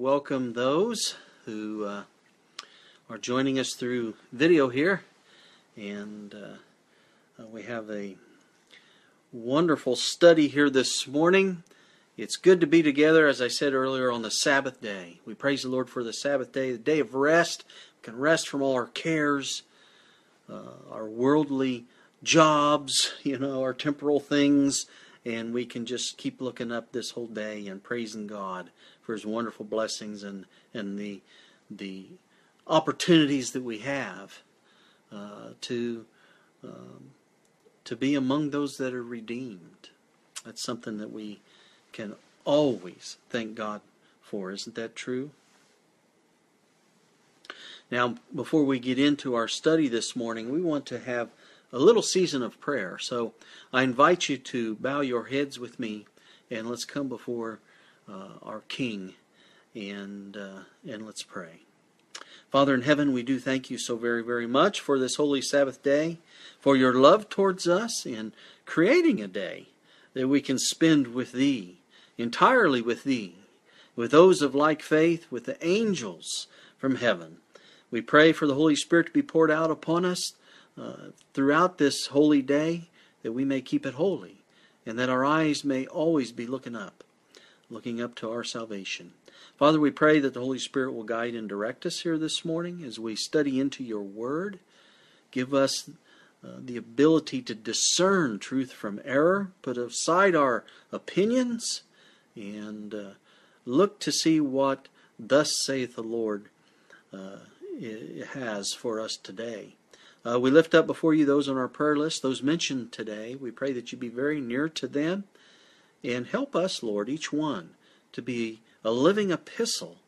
welcome those who uh, are joining us through video here. And uh, we have a wonderful study here this morning. It's good to be together, as I said earlier, on the Sabbath day. We praise the Lord for the Sabbath day, the day of rest. We can rest from all our cares, uh, our worldly jobs, you know, our temporal things, and we can just keep looking up this whole day and praising God for His wonderful blessings and and the the opportunities that we have uh, to um, to be among those that are redeemed. That's something that we can always thank God for. Isn't that true? Now, before we get into our study this morning, we want to have a little season of prayer. So I invite you to bow your heads with me and let's come before uh, our King and uh, and let's pray. Father in heaven, we do thank you so very, very much for this holy Sabbath day, for your love towards us in creating a day that we can spend with thee, entirely with thee, with those of like faith, with the angels from heaven. We pray for the Holy Spirit to be poured out upon us uh, throughout this holy day that we may keep it holy and that our eyes may always be looking up, looking up to our salvation. Father, we pray that the Holy Spirit will guide and direct us here this morning as we study into your word. Give us uh, the ability to discern truth from error, put aside our opinions, and uh, look to see what thus saith the Lord uh, has for us today. Uh, we lift up before you those on our prayer list, those mentioned today. We pray that you be very near to them and help us, Lord, each one, to be a living epistle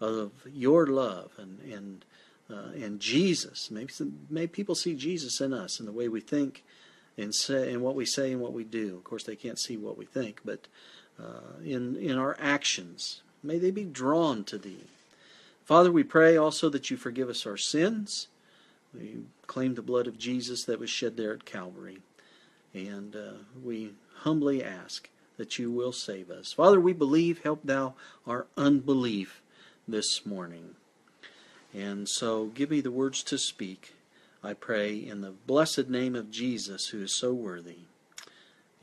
of your love and and uh, and Jesus. Maybe may people see Jesus in us in the way we think and say and what we say and what we do. Of course, they can't see what we think, but uh, in in our actions, may they be drawn to Thee. Father, we pray also that you forgive us our sins. We claim the blood of Jesus that was shed there at Calvary. And uh, we humbly ask that you will save us. Father, we believe, help thou our unbelief this morning. And so give me the words to speak, I pray, in the blessed name of Jesus, who is so worthy.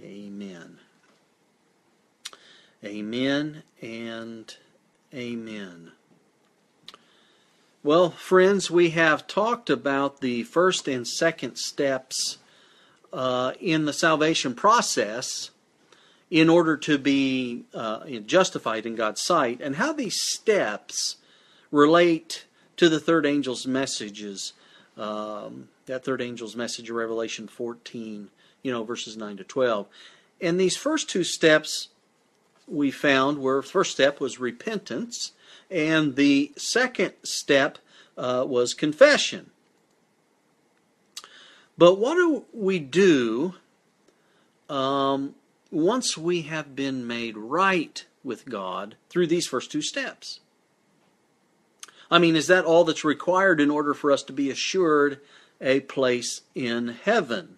Amen. Amen and amen. Well, friends, we have talked about the first and second steps uh, in the salvation process in order to be uh, justified in God's sight, and how these steps relate to the third angel's messages. Um, that third angel's message of Revelation 14, you know, verses 9 to 12. And these first two steps we found were first step was repentance, and the second step uh, was confession. But what do we do um, once we have been made right with God through these first two steps? I mean, is that all that's required in order for us to be assured a place in heaven?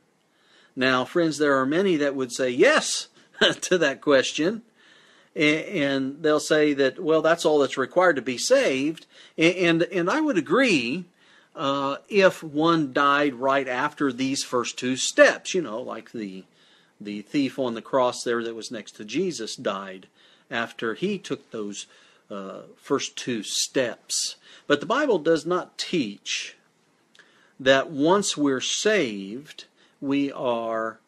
Now, friends, there are many that would say yes to that question and they'll say that well that's all that's required to be saved. And and I would agree uh, if one died right after these first two steps you know like the the thief on the cross there that was next to Jesus died after he took those uh, first two steps. But the Bible does not teach that once we're saved we are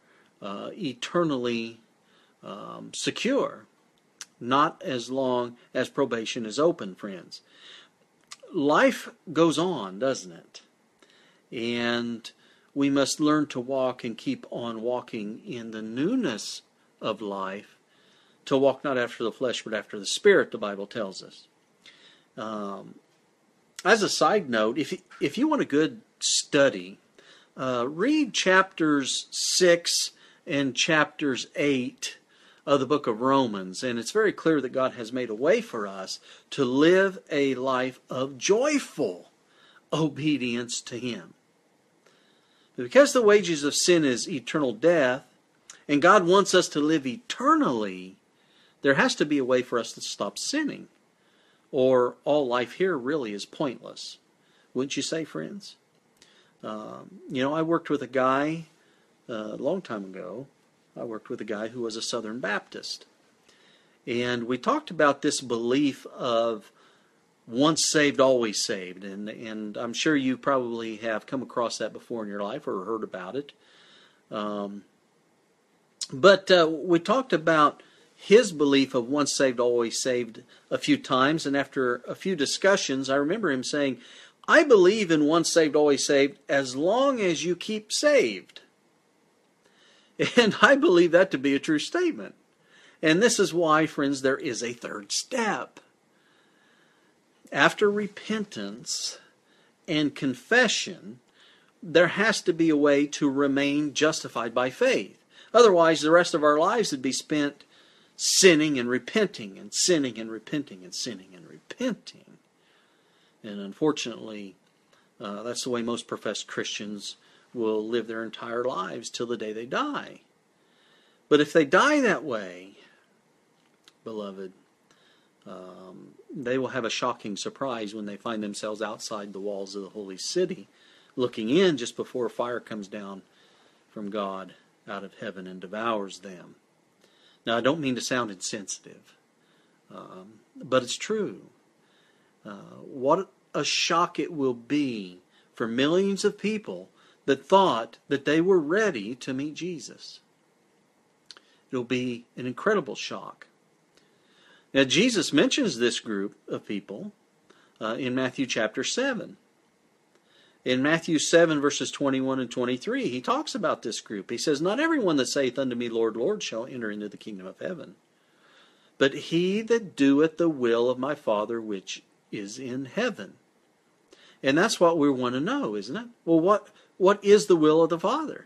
uh, eternally um, secure not as long as probation is open, friends. Life goes on, doesn't it? And we must learn to walk and keep on walking in the newness of life, to walk not after the flesh but after the spirit, the Bible tells us. Um, as a side note, if you, if you want a good study, uh, read chapters 6 and chapters 8 of the book of Romans, and it's very clear that God has made a way for us to live a life of joyful obedience to Him. But because the wages of sin is eternal death, and God wants us to live eternally, there has to be a way for us to stop sinning. or all life here really is pointless. Wouldn't you say, friends? Um, you know, I worked with a guy uh, a long time ago. I worked with a guy who was a Southern Baptist. And we talked about this belief of once saved, always saved. And, and I'm sure you probably have come across that before in your life or heard about it. Um, but uh, we talked about his belief of once saved, always saved a few times. And after a few discussions, I remember him saying, I believe in once saved, always saved as long as you keep saved. And I believe that to be a true statement. And this is why, friends, there is a third step. After repentance and confession, there has to be a way to remain justified by faith. Otherwise, the rest of our lives would be spent sinning and repenting and sinning and repenting and sinning and repenting. And unfortunately, uh, that's the way most professed Christians will live their entire lives till the day they die. But if they die that way, beloved, um, they will have a shocking surprise when they find themselves outside the walls of the holy city, looking in just before a fire comes down from God out of heaven and devours them. Now, I don't mean to sound insensitive, um, but it's true. Uh, what a shock it will be for millions of people that thought that they were ready to meet Jesus. It'll be an incredible shock. Now, Jesus mentions this group of people uh, in Matthew chapter 7. In Matthew 7, verses 21 and 23, he talks about this group. He says, Not everyone that saith unto me, Lord, Lord, shall enter into the kingdom of heaven, but he that doeth the will of my Father which is in heaven. And that's what we want to know, isn't it? Well, what, what is the will of the Father?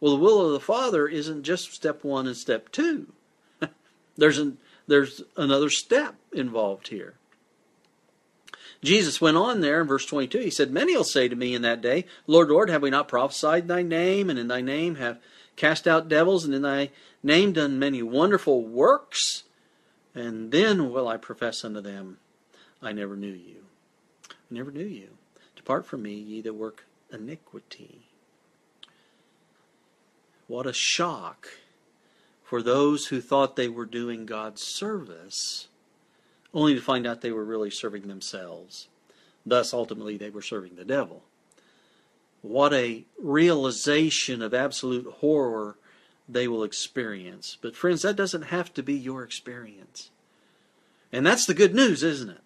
Well, the will of the Father isn't just step one and step two. there's, an, there's another step involved here. Jesus went on there in verse 22. He said, Many will say to me in that day, Lord, Lord, have we not prophesied in thy name, and in thy name have cast out devils, and in thy name done many wonderful works? And then will I profess unto them, I never knew you. I never knew you. Depart from me, ye that work iniquity. What a shock for those who thought they were doing God's service only to find out they were really serving themselves. Thus, ultimately, they were serving the devil. What a realization of absolute horror they will experience. But, friends, that doesn't have to be your experience. And that's the good news, isn't it?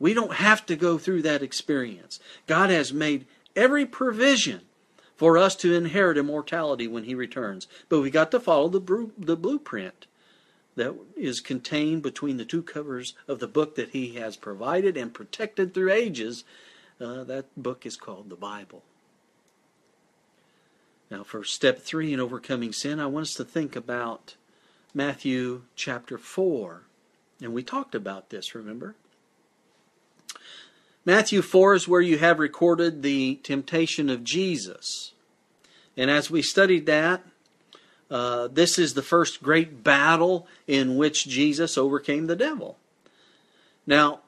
We don't have to go through that experience. God has made every provision for us to inherit immortality when He returns. But we got to follow the, the blueprint that is contained between the two covers of the book that he has provided and protected through ages. Uh, that book is called the Bible. Now, for step three in overcoming sin, I want us to think about Matthew chapter 4. And we talked about this, remember? Matthew 4 is where you have recorded the temptation of Jesus. And as we studied that, uh, this is the first great battle in which Jesus overcame the devil. Now,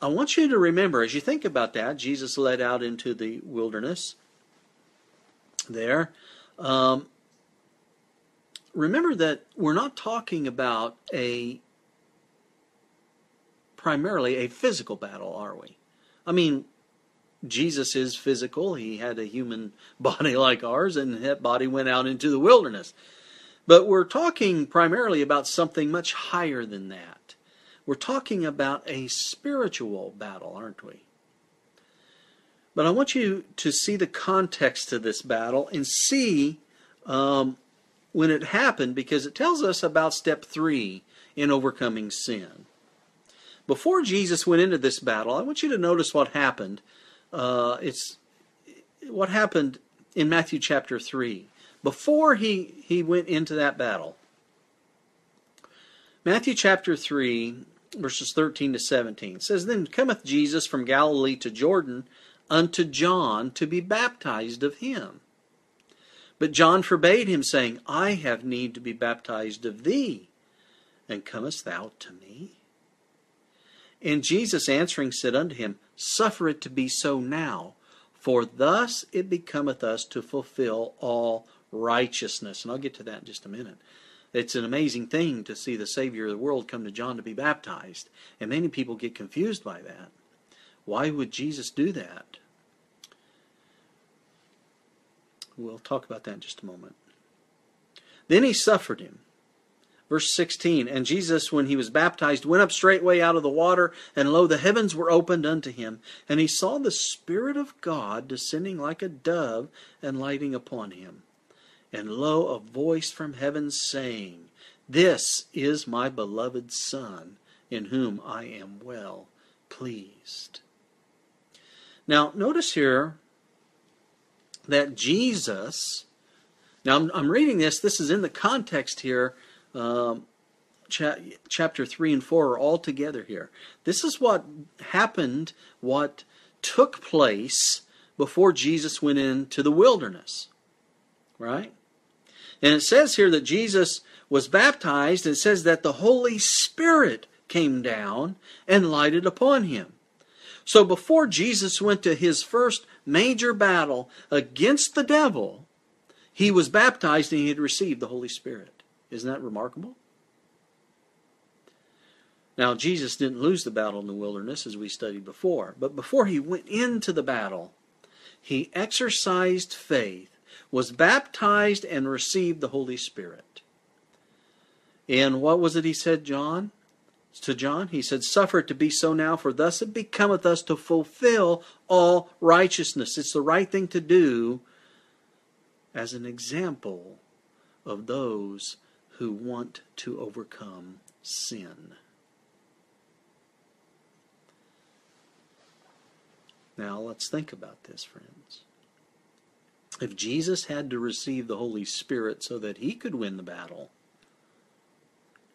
I want you to remember, as you think about that, Jesus led out into the wilderness there. Um, remember that we're not talking about a primarily a physical battle, are we? I mean, Jesus is physical. He had a human body like ours, and that body went out into the wilderness. But we're talking primarily about something much higher than that. We're talking about a spiritual battle, aren't we? But I want you to see the context of this battle and see um, when it happened because it tells us about step three in overcoming sin. Before Jesus went into this battle, I want you to notice what happened uh, it's what happened in Matthew chapter 3 before he, he went into that battle. Matthew chapter 3, verses 13 to 17 says, Then cometh Jesus from Galilee to Jordan unto John to be baptized of him. But John forbade him, saying, I have need to be baptized of thee, and comest thou to me? And Jesus answering said unto him, Suffer it to be so now, for thus it becometh us to fulfill all righteousness. And I'll get to that in just a minute. It's an amazing thing to see the Savior of the world come to John to be baptized. And many people get confused by that. Why would Jesus do that? We'll talk about that in just a moment. Then he suffered him. Verse 16 And Jesus, when he was baptized, went up straightway out of the water, and lo, the heavens were opened unto him. And he saw the Spirit of God descending like a dove and lighting upon him. And lo, a voice from heaven saying, This is my beloved Son, in whom I am well pleased. Now, notice here that Jesus, now I'm, I'm reading this, this is in the context here. Um, cha- chapter 3 and 4 are all together here. This is what happened, what took place before Jesus went into the wilderness. Right? And it says here that Jesus was baptized. And it says that the Holy Spirit came down and lighted upon him. So before Jesus went to his first major battle against the devil, he was baptized and he had received the Holy Spirit. Isn't that remarkable? Now, Jesus didn't lose the battle in the wilderness as we studied before, but before he went into the battle, he exercised faith, was baptized, and received the Holy Spirit. And what was it he said, John? to John, he said, Suffer it to be so now, for thus it becometh us to fulfill all righteousness. It's the right thing to do as an example of those who want to overcome sin. Now, let's think about this, friends. If Jesus had to receive the Holy Spirit so that he could win the battle,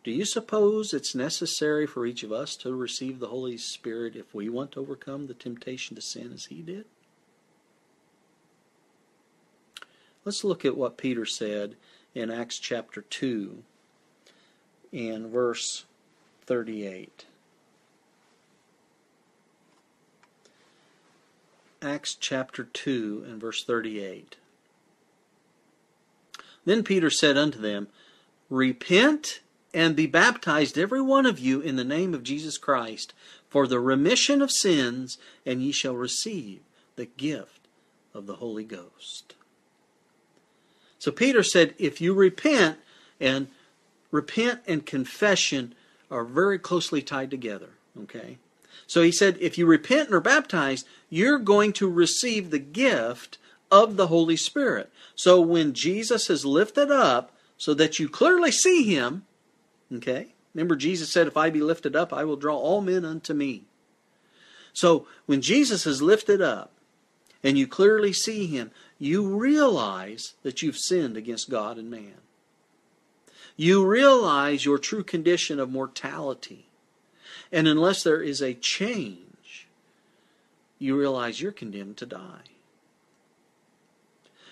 do you suppose it's necessary for each of us to receive the Holy Spirit if we want to overcome the temptation to sin as he did? Let's look at what Peter said in Acts chapter 2 and verse 38. Acts chapter 2 and verse 38. Then Peter said unto them, Repent and be baptized, every one of you, in the name of Jesus Christ, for the remission of sins, and ye shall receive the gift of the Holy Ghost. So Peter said, if you repent, and repent and confession are very closely tied together, okay? So he said, if you repent and are baptized, you're going to receive the gift of the Holy Spirit. So when Jesus is lifted up so that you clearly see him, Okay? Remember, Jesus said, If I be lifted up, I will draw all men unto me. So, when Jesus is lifted up and you clearly see him, you realize that you've sinned against God and man. You realize your true condition of mortality. And unless there is a change, you realize you're condemned to die.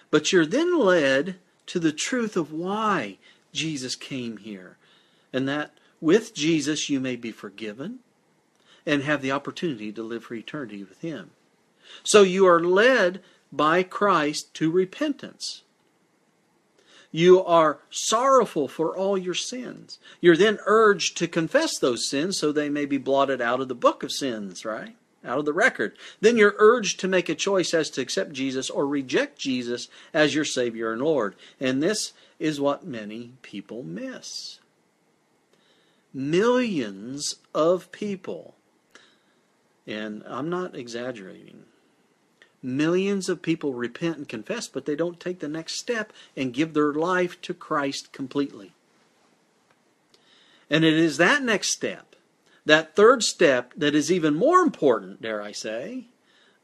But you're then led to the truth of why Jesus came here and that with Jesus you may be forgiven and have the opportunity to live for eternity with Him. So you are led by Christ to repentance. You are sorrowful for all your sins. You're then urged to confess those sins so they may be blotted out of the book of sins, right? Out of the record. Then you're urged to make a choice as to accept Jesus or reject Jesus as your Savior and Lord. And this is what many people miss millions of people, and I'm not exaggerating, millions of people repent and confess, but they don't take the next step and give their life to Christ completely. And it is that next step, that third step, that is even more important, dare I say,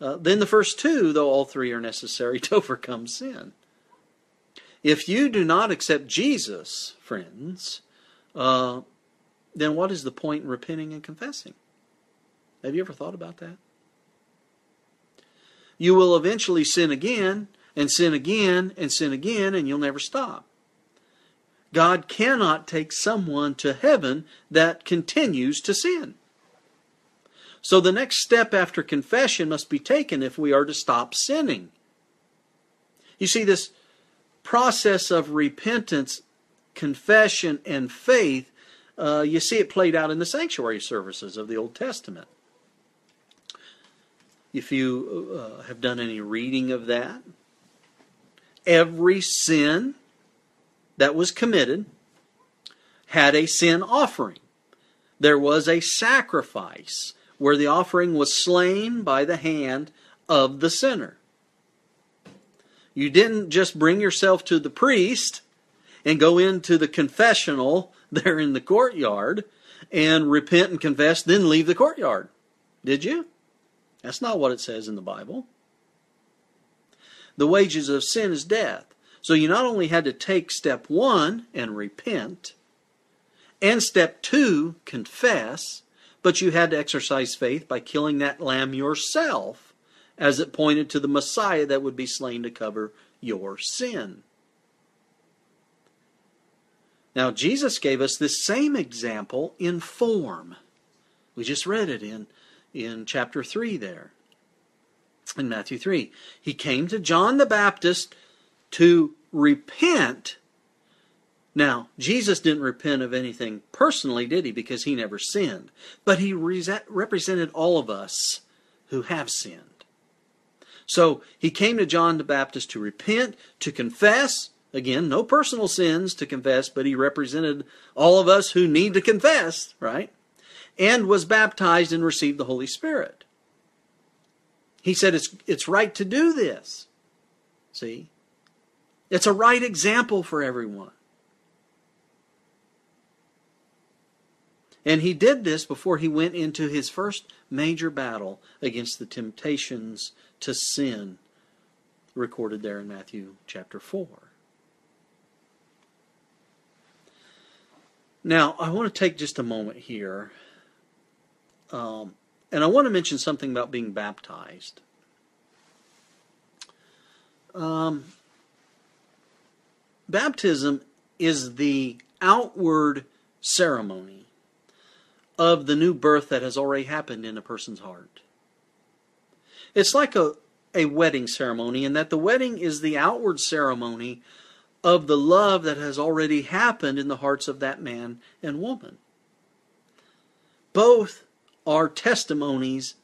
uh, than the first two, though all three are necessary to overcome sin. If you do not accept Jesus, friends, uh, then what is the point in repenting and confessing? Have you ever thought about that? You will eventually sin again, and sin again, and sin again, and you'll never stop. God cannot take someone to heaven that continues to sin. So the next step after confession must be taken if we are to stop sinning. You see, this process of repentance, confession, and faith, uh, you see it played out in the sanctuary services of the Old Testament. If you uh, have done any reading of that, every sin that was committed had a sin offering. There was a sacrifice where the offering was slain by the hand of the sinner. You didn't just bring yourself to the priest and go into the confessional there in the courtyard and repent and confess, then leave the courtyard. Did you? That's not what it says in the Bible. The wages of sin is death. So you not only had to take step one and repent, and step two, confess, but you had to exercise faith by killing that lamb yourself, as it pointed to the Messiah that would be slain to cover your sin. Now, Jesus gave us this same example in form. We just read it in, in chapter 3 there, in Matthew 3. He came to John the Baptist to repent. Now, Jesus didn't repent of anything personally, did he? Because he never sinned. But he represented all of us who have sinned. So he came to John the Baptist to repent, to confess, Again, no personal sins to confess, but he represented all of us who need to confess, right? And was baptized and received the Holy Spirit. He said it's, it's right to do this. See? It's a right example for everyone. And he did this before he went into his first major battle against the temptations to sin, recorded there in Matthew chapter 4. Now, I want to take just a moment here, um, and I want to mention something about being baptized. Um, baptism is the outward ceremony of the new birth that has already happened in a person's heart. It's like a, a wedding ceremony, in that the wedding is the outward ceremony of the love that has already happened in the hearts of that man and woman. Both are testimonies,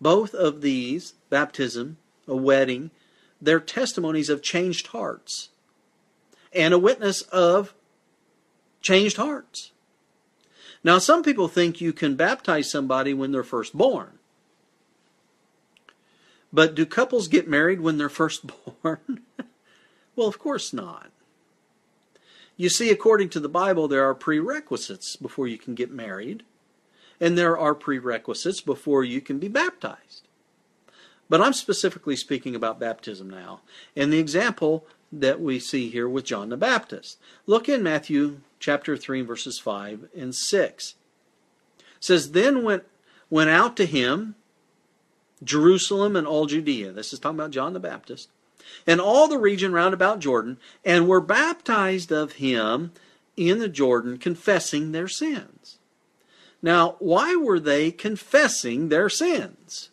both of these, baptism, a wedding, they're testimonies of changed hearts and a witness of changed hearts. Now, some people think you can baptize somebody when they're first born. But do couples get married when they're first born? Well, of course not. You see, according to the Bible, there are prerequisites before you can get married, and there are prerequisites before you can be baptized. But I'm specifically speaking about baptism now, and the example that we see here with John the Baptist. Look in Matthew chapter 3, verses 5 and 6. It says, Then went, went out to him Jerusalem and all Judea. This is talking about John the Baptist and all the region round about Jordan, and were baptized of him in the Jordan, confessing their sins. Now, why were they confessing their sins?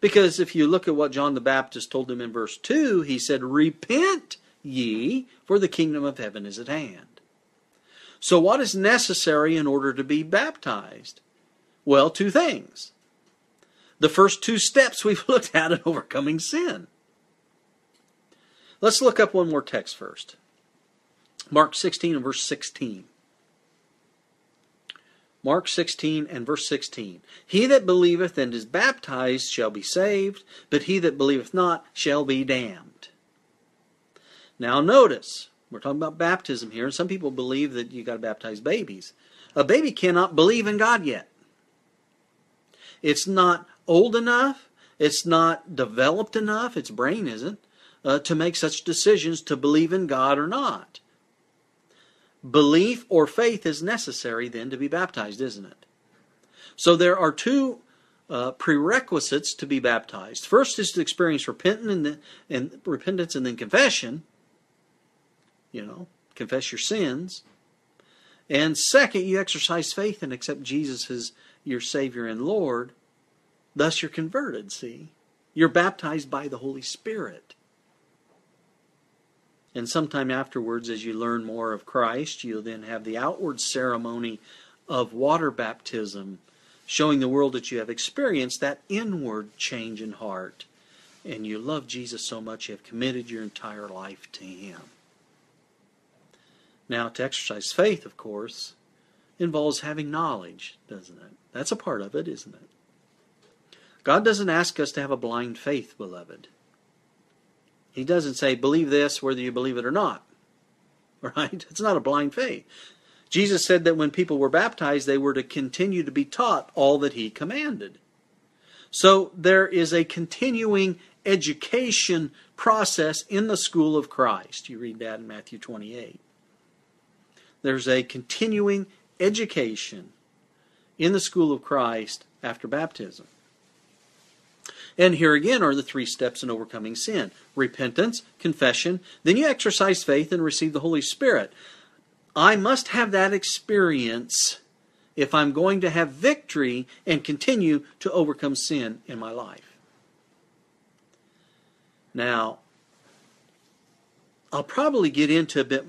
Because if you look at what John the Baptist told them in verse 2, he said, Repent ye, for the kingdom of heaven is at hand. So, what is necessary in order to be baptized? Well, two things the first two steps we've looked at in overcoming sin. Let's look up one more text first. Mark 16 and verse 16. Mark 16 and verse 16. He that believeth and is baptized shall be saved, but he that believeth not shall be damned. Now notice, we're talking about baptism here, and some people believe that you got to baptize babies. A baby cannot believe in God yet. It's not old enough, it's not developed enough, its brain isn't, uh, to make such decisions to believe in God or not. Belief or faith is necessary then to be baptized, isn't it? So there are two uh, prerequisites to be baptized. First is to experience repentance and, then, and repentance and then confession. You know, confess your sins. And second, you exercise faith and accept Jesus as your Savior and Lord. Thus, you're converted, see? You're baptized by the Holy Spirit. And sometime afterwards, as you learn more of Christ, you'll then have the outward ceremony of water baptism, showing the world that you have experienced that inward change in heart. And you love Jesus so much, you have committed your entire life to Him. Now, to exercise faith, of course, involves having knowledge, doesn't it? That's a part of it, isn't it? God doesn't ask us to have a blind faith, beloved. He doesn't say, believe this whether you believe it or not. Right? It's not a blind faith. Jesus said that when people were baptized, they were to continue to be taught all that he commanded. So there is a continuing education process in the school of Christ. You read that in Matthew 28. There's a continuing education in the school of Christ after baptism. And here again are the three steps in overcoming sin repentance, confession, then you exercise faith and receive the Holy Spirit. I must have that experience if I'm going to have victory and continue to overcome sin in my life. Now, I'll probably get into a bit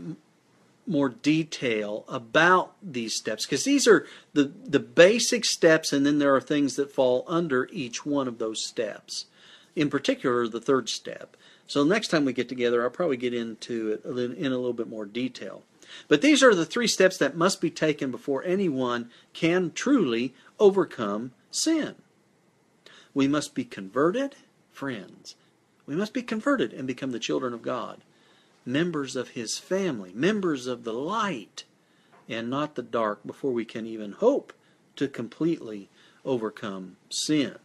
more detail about these steps because these are the, the basic steps, and then there are things that fall under each one of those steps. In particular, the third step. So next time we get together, I'll probably get into it in a little bit more detail. But these are the three steps that must be taken before anyone can truly overcome sin. We must be converted, friends. We must be converted and become the children of God members of his family, members of the light and not the dark before we can even hope to completely overcome sin.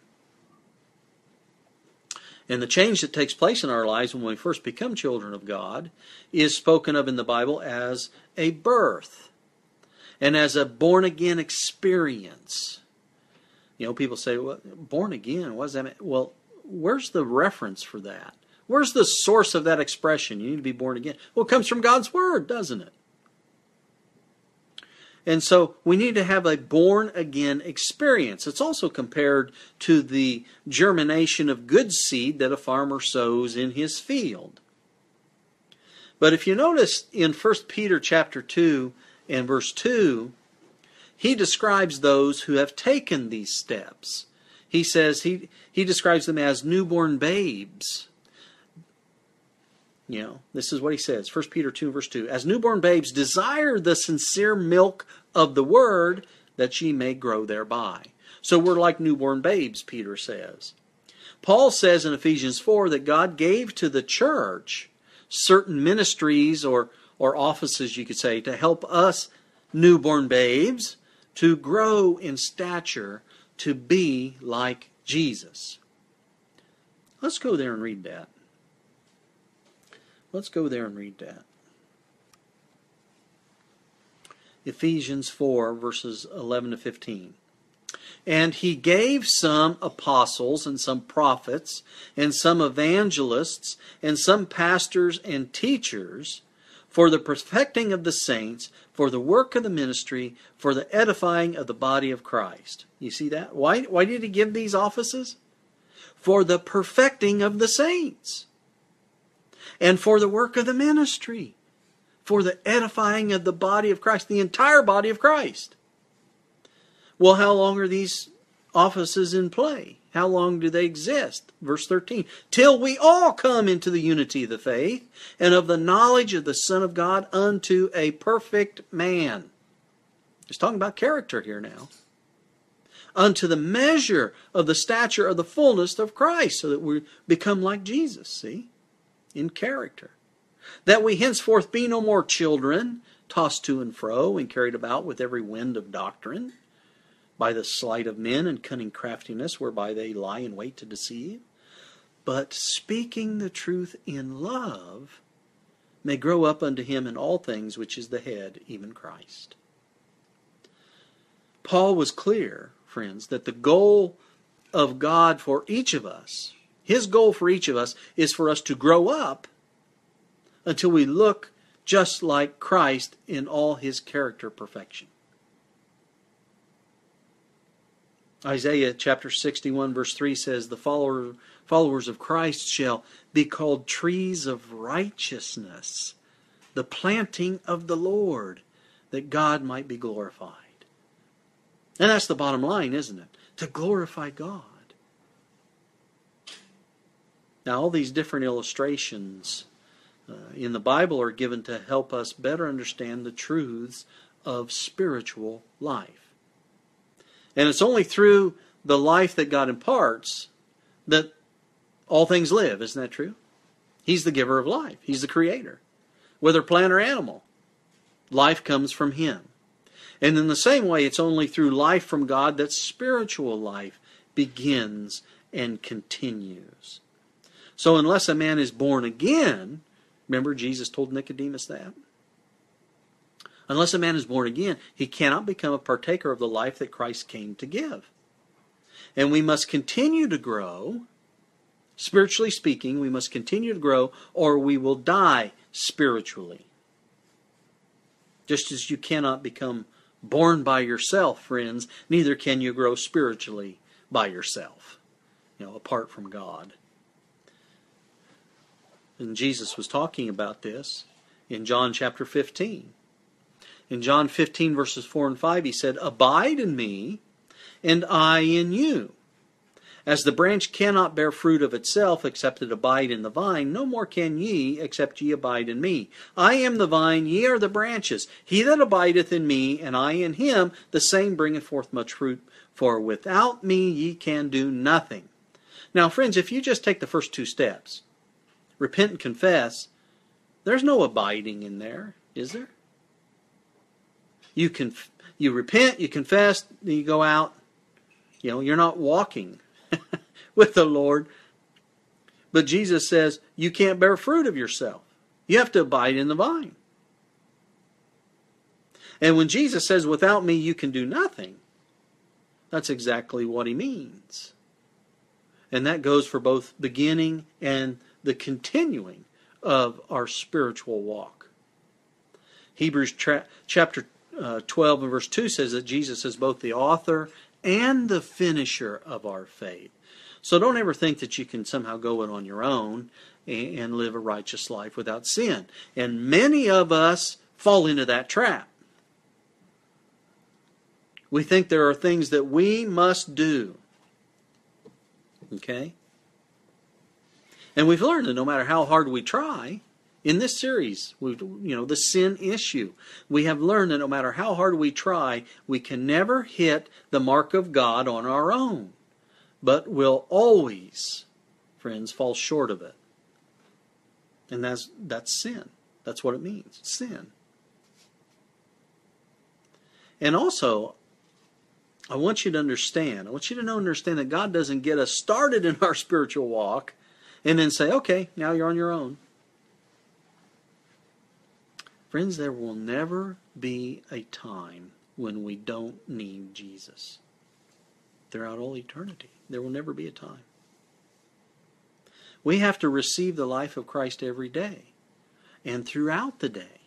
And the change that takes place in our lives when we first become children of God is spoken of in the Bible as a birth and as a born again experience. You know, people say, well, born again, what does that mean? Well, where's the reference for that? Where's the source of that expression? You need to be born again. Well, it comes from God's Word, doesn't it? And so we need to have a born again experience. It's also compared to the germination of good seed that a farmer sows in his field. But if you notice in 1 Peter chapter 2 and verse 2, he describes those who have taken these steps. He says he, he describes them as newborn babes. You know, this is what he says 1 Peter 2, verse 2. As newborn babes, desire the sincere milk of the word that ye may grow thereby. So we're like newborn babes, Peter says. Paul says in Ephesians 4 that God gave to the church certain ministries or, or offices, you could say, to help us newborn babes to grow in stature to be like Jesus. Let's go there and read that. Let's go there and read that. Ephesians 4, verses 11 to 15. And he gave some apostles and some prophets and some evangelists and some pastors and teachers for the perfecting of the saints, for the work of the ministry, for the edifying of the body of Christ. You see that? Why, why did he give these offices? For the perfecting of the saints and for the work of the ministry, for the edifying of the body of Christ, the entire body of Christ. Well, how long are these offices in play? How long do they exist? Verse 13. Till we all come into the unity of the faith and of the knowledge of the Son of God unto a perfect man. He's talking about character here now. Unto the measure of the stature of the fullness of Christ, so that we become like Jesus, see? In character. That we henceforth be no more children, tossed to and fro and carried about with every wind of doctrine, by the sleight of men and cunning craftiness whereby they lie in wait to deceive, but speaking the truth in love, may grow up unto him in all things which is the head, even Christ. Paul was clear, friends, that the goal of God for each of us his goal for each of us is for us to grow up until we look just like Christ in all his character perfection. Isaiah chapter 61, verse 3 says, The follower, followers of Christ shall be called trees of righteousness, the planting of the Lord, that God might be glorified. And that's the bottom line, isn't it? To glorify God. Now, all these different illustrations uh, in the Bible are given to help us better understand the truths of spiritual life. And it's only through the life that God imparts that all things live. Isn't that true? He's the giver of life, He's the creator. Whether plant or animal, life comes from Him. And in the same way, it's only through life from God that spiritual life begins and continues. So, unless a man is born again, remember Jesus told Nicodemus that? Unless a man is born again, he cannot become a partaker of the life that Christ came to give. And we must continue to grow, spiritually speaking, we must continue to grow, or we will die spiritually. Just as you cannot become born by yourself, friends, neither can you grow spiritually by yourself, you know, apart from God. And Jesus was talking about this in John chapter 15. In John 15, verses 4 and 5, he said, Abide in me, and I in you. As the branch cannot bear fruit of itself except it abide in the vine, no more can ye except ye abide in me. I am the vine, ye are the branches. He that abideth in me, and I in him, the same bringeth forth much fruit. For without me ye can do nothing. Now, friends, if you just take the first two steps, repent and confess, there's no abiding in there, is there? You can you repent, you confess, you go out. You know, you're not walking with the Lord. But Jesus says you can't bear fruit of yourself. You have to abide in the vine. And when Jesus says, without me you can do nothing, that's exactly what he means. And that goes for both beginning and the continuing of our spiritual walk. Hebrews tra- chapter uh, 12 and verse 2 says that Jesus is both the author and the finisher of our faith. So don't ever think that you can somehow go it on your own and, and live a righteous life without sin. And many of us fall into that trap. We think there are things that we must do. Okay? And we've learned that no matter how hard we try, in this series, we you know, the sin issue, we have learned that no matter how hard we try, we can never hit the mark of God on our own, but will always, friends, fall short of it. And that's that's sin. That's what it means. Sin. And also, I want you to understand, I want you to know understand that God doesn't get us started in our spiritual walk and then say, okay, now you're on your own. Friends, there will never be a time when we don't need Jesus. Throughout all eternity, there will never be a time. We have to receive the life of Christ every day and throughout the day,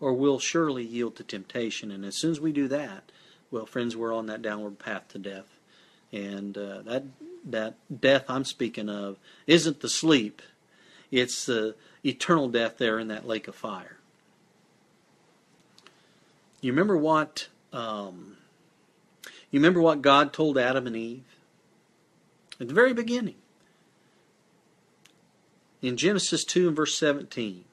or we'll surely yield to temptation. And as soon as we do that, well, friends, we're on that downward path to death. And uh, that that death I'm speaking of isn't the sleep; it's the eternal death there in that lake of fire. You remember what um, you remember what God told Adam and Eve at the very beginning in Genesis two and verse seventeen.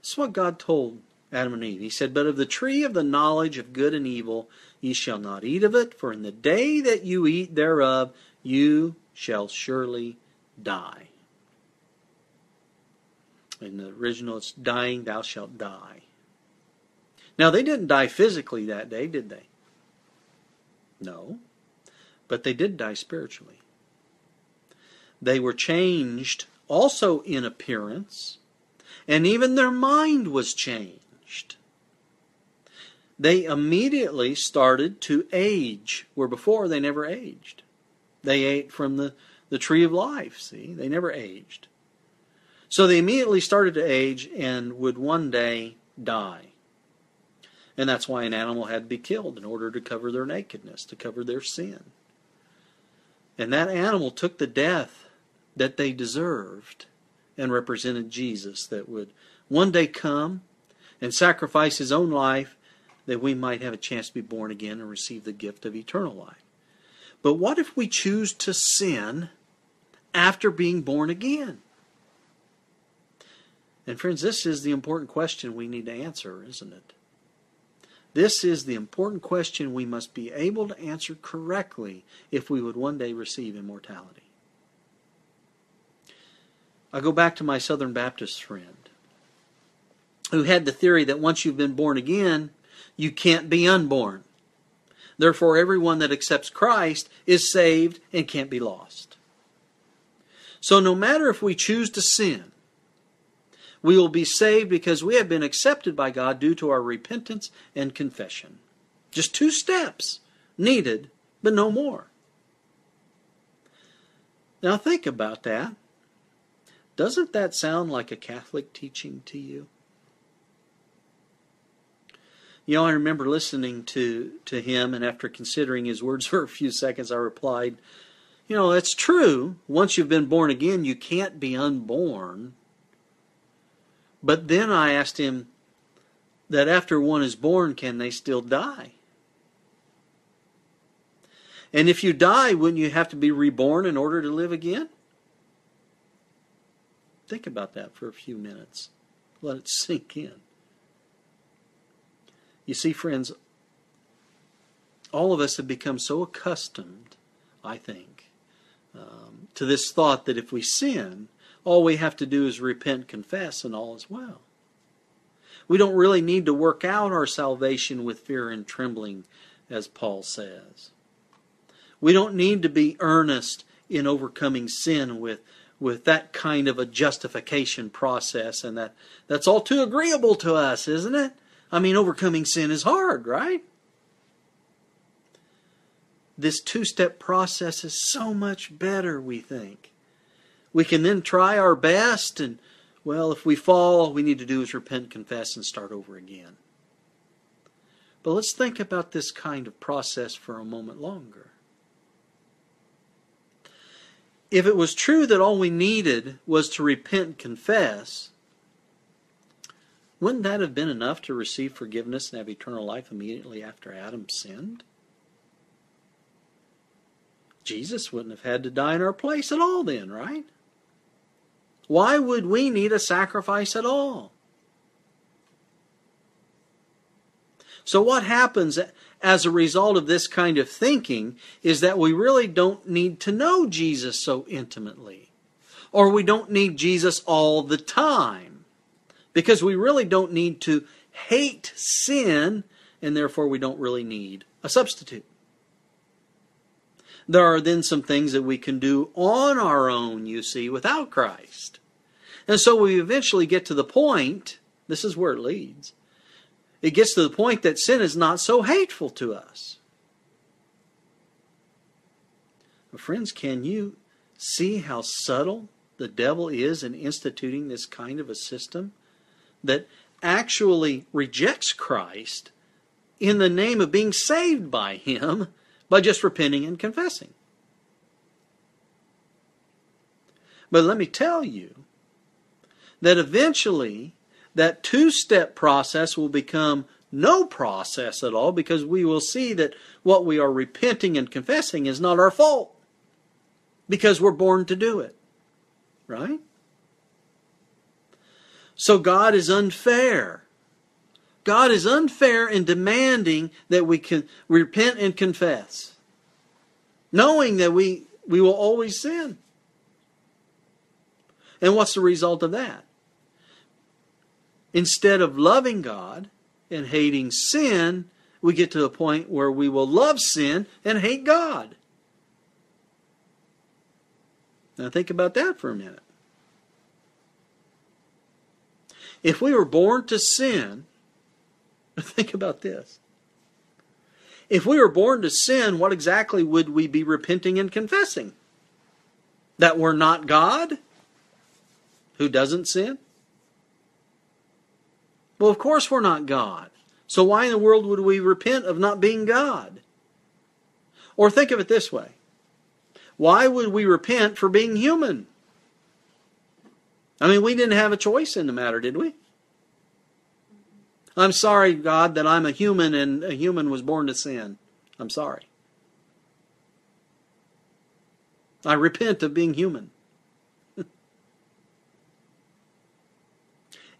This is what God told Adam and Eve. He said, "But of the tree of the knowledge of good and evil ye shall not eat of it, for in the day that you eat thereof you shall surely die." In the original, it's dying, thou shalt die. Now, they didn't die physically that day, did they? No. But they did die spiritually. They were changed also in appearance, and even their mind was changed. They immediately started to age, where before they never aged. They ate from the, the tree of life, see? They never aged. So they immediately started to age and would one day die. And that's why an animal had to be killed in order to cover their nakedness, to cover their sin. And that animal took the death that they deserved and represented Jesus that would one day come and sacrifice his own life that we might have a chance to be born again and receive the gift of eternal life. But what if we choose to sin after being born again? And friends, this is the important question we need to answer, isn't it? This is the important question we must be able to answer correctly if we would one day receive immortality. I go back to my Southern Baptist friend who had the theory that once you've been born again, you can't be unborn. Therefore, everyone that accepts Christ is saved and can't be lost. So, no matter if we choose to sin, we will be saved because we have been accepted by God due to our repentance and confession. Just two steps needed, but no more. Now, think about that. Doesn't that sound like a Catholic teaching to you? You know, I remember listening to, to him, and after considering his words for a few seconds, I replied, You know, that's true. Once you've been born again, you can't be unborn. But then I asked him that after one is born, can they still die? And if you die, wouldn't you have to be reborn in order to live again? Think about that for a few minutes. Let it sink in. You see, friends, all of us have become so accustomed, I think, um, to this thought that if we sin, all we have to do is repent, confess, and all is well. We don't really need to work out our salvation with fear and trembling, as Paul says. We don't need to be earnest in overcoming sin with, with that kind of a justification process, and that, that's all too agreeable to us, isn't it? I mean, overcoming sin is hard, right? This two step process is so much better, we think. We can then try our best, and, well, if we fall, all we need to do is repent, confess, and start over again. But let's think about this kind of process for a moment longer. If it was true that all we needed was to repent and confess, wouldn't that have been enough to receive forgiveness and have eternal life immediately after Adam sinned? Jesus wouldn't have had to die in our place at all, then, right? Why would we need a sacrifice at all? So, what happens as a result of this kind of thinking is that we really don't need to know Jesus so intimately, or we don't need Jesus all the time because we really don't need to hate sin, and therefore we don't really need a substitute. There are then some things that we can do on our own, you see, without Christ. And so we eventually get to the point, this is where it leads. It gets to the point that sin is not so hateful to us. friends, can you see how subtle the devil is in instituting this kind of a system? That actually rejects Christ in the name of being saved by Him by just repenting and confessing. But let me tell you that eventually that two step process will become no process at all because we will see that what we are repenting and confessing is not our fault because we're born to do it. Right? So God is unfair. God is unfair in demanding that we can repent and confess, knowing that we, we will always sin. And what's the result of that? Instead of loving God and hating sin, we get to a point where we will love sin and hate God. Now think about that for a minute. If we were born to sin, think about this. If we were born to sin, what exactly would we be repenting and confessing? That we're not God who doesn't sin? Well, of course we're not God. So why in the world would we repent of not being God? Or think of it this way why would we repent for being human? I mean, we didn't have a choice in the matter, did we? I'm sorry, God, that I'm a human and a human was born to sin. I'm sorry. I repent of being human.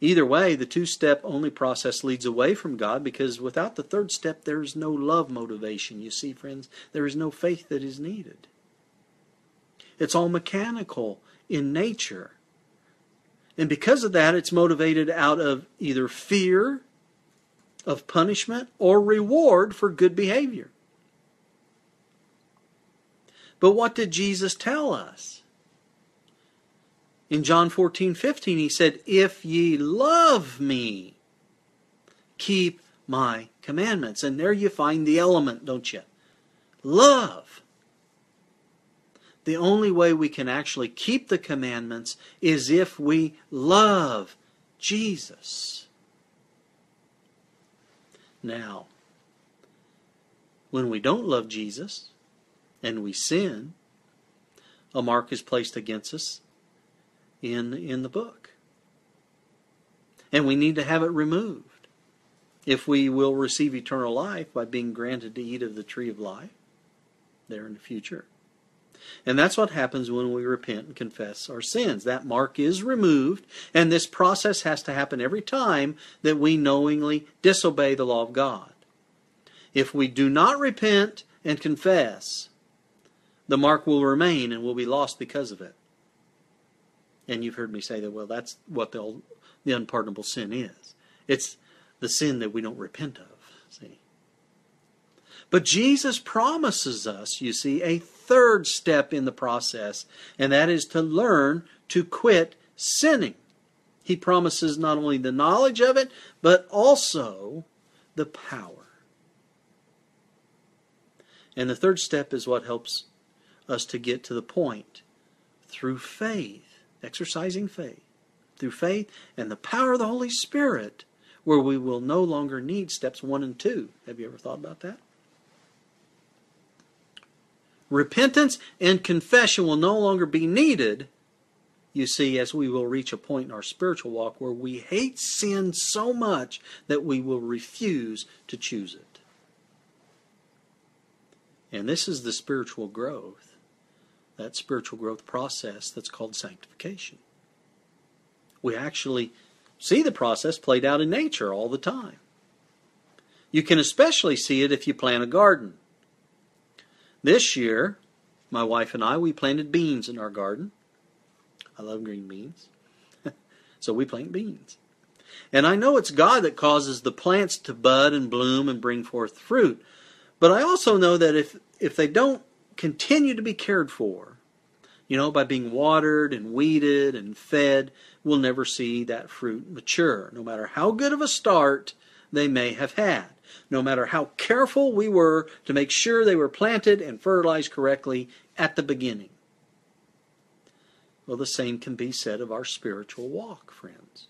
Either way, the two step only process leads away from God because without the third step, there is no love motivation. You see, friends, there is no faith that is needed. It's all mechanical in nature. And because of that, it's motivated out of either fear of punishment or reward for good behavior. But what did Jesus tell us? In John 14, 15, he said, If ye love me, keep my commandments. And there you find the element, don't you? Love the only way we can actually keep the commandments is if we love Jesus. Now, when we don't love Jesus and we sin, a mark is placed against us in, in the book. And we need to have it removed if we will receive eternal life by being granted to eat of the tree of life there in the future. And that's what happens when we repent and confess our sins. That mark is removed, and this process has to happen every time that we knowingly disobey the law of God. If we do not repent and confess, the mark will remain and will be lost because of it. And you've heard me say that, well, that's what the, the unpardonable sin is. It's the sin that we don't repent of. See? But Jesus promises us, you see, a third step in the process, and that is to learn to quit sinning. He promises not only the knowledge of it, but also the power. And the third step is what helps us to get to the point through faith, exercising faith, through faith and the power of the Holy Spirit, where we will no longer need steps one and two. Have you ever thought about that? Repentance and confession will no longer be needed, you see, as we will reach a point in our spiritual walk where we hate sin so much that we will refuse to choose it. And this is the spiritual growth, that spiritual growth process that's called sanctification. We actually see the process played out in nature all the time. You can especially see it if you plant a garden. This year, my wife and I, we planted beans in our garden. I love green beans. so we plant beans. And I know it's God that causes the plants to bud and bloom and bring forth fruit. But I also know that if, if they don't continue to be cared for, you know, by being watered and weeded and fed, we'll never see that fruit mature, no matter how good of a start they may have had no matter how careful we were to make sure they were planted and fertilized correctly at the beginning. Well, the same can be said of our spiritual walk, friends.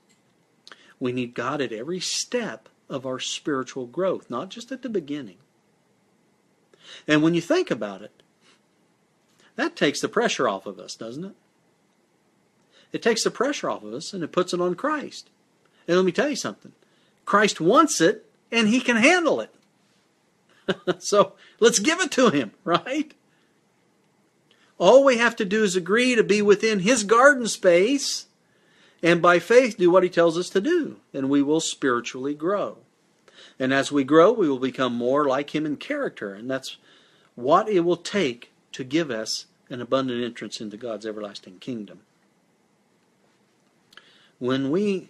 We need God at every step of our spiritual growth, not just at the beginning. And when you think about it, that takes the pressure off of us, doesn't it? It takes the pressure off of us and it puts it on Christ. And let me tell you something Christ wants it and he can handle it. so let's give it to him, right? All we have to do is agree to be within his garden space and by faith do what he tells us to do, and we will spiritually grow. And as we grow, we will become more like him in character, and that's what it will take to give us an abundant entrance into God's everlasting kingdom. When we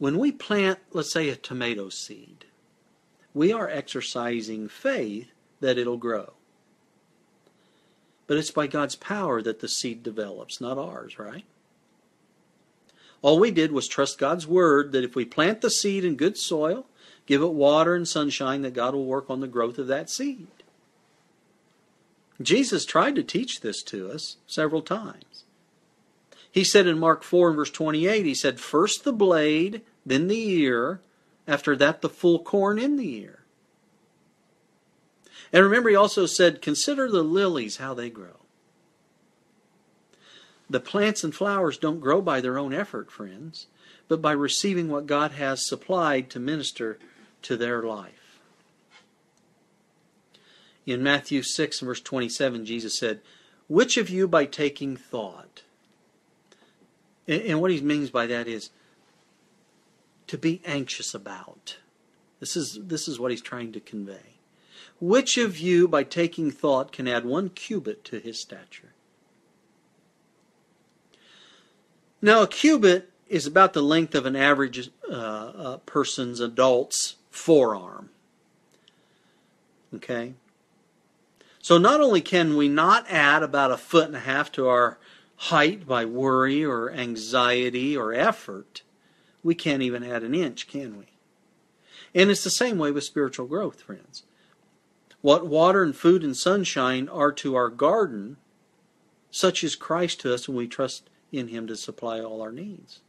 when we plant, let's say, a tomato seed, we are exercising faith that it'll grow. But it's by God's power that the seed develops, not ours, right? All we did was trust God's word that if we plant the seed in good soil, give it water and sunshine, that God will work on the growth of that seed. Jesus tried to teach this to us several times. He said in Mark 4 and verse 28, he said, First the blade, then the ear, after that, the full corn in the ear. And remember, he also said, Consider the lilies, how they grow. The plants and flowers don't grow by their own effort, friends, but by receiving what God has supplied to minister to their life. In Matthew 6, verse 27, Jesus said, Which of you by taking thought, and what he means by that is to be anxious about. This is, this is what he's trying to convey. Which of you, by taking thought, can add one cubit to his stature? Now, a cubit is about the length of an average uh, uh, person's, adult's forearm. Okay? So not only can we not add about a foot and a half to our height by worry or anxiety or effort, we can't even add an inch, can we? And it's the same way with spiritual growth, friends. What water and food and sunshine are to our garden, such is Christ to us when we trust in Him to supply all our needs,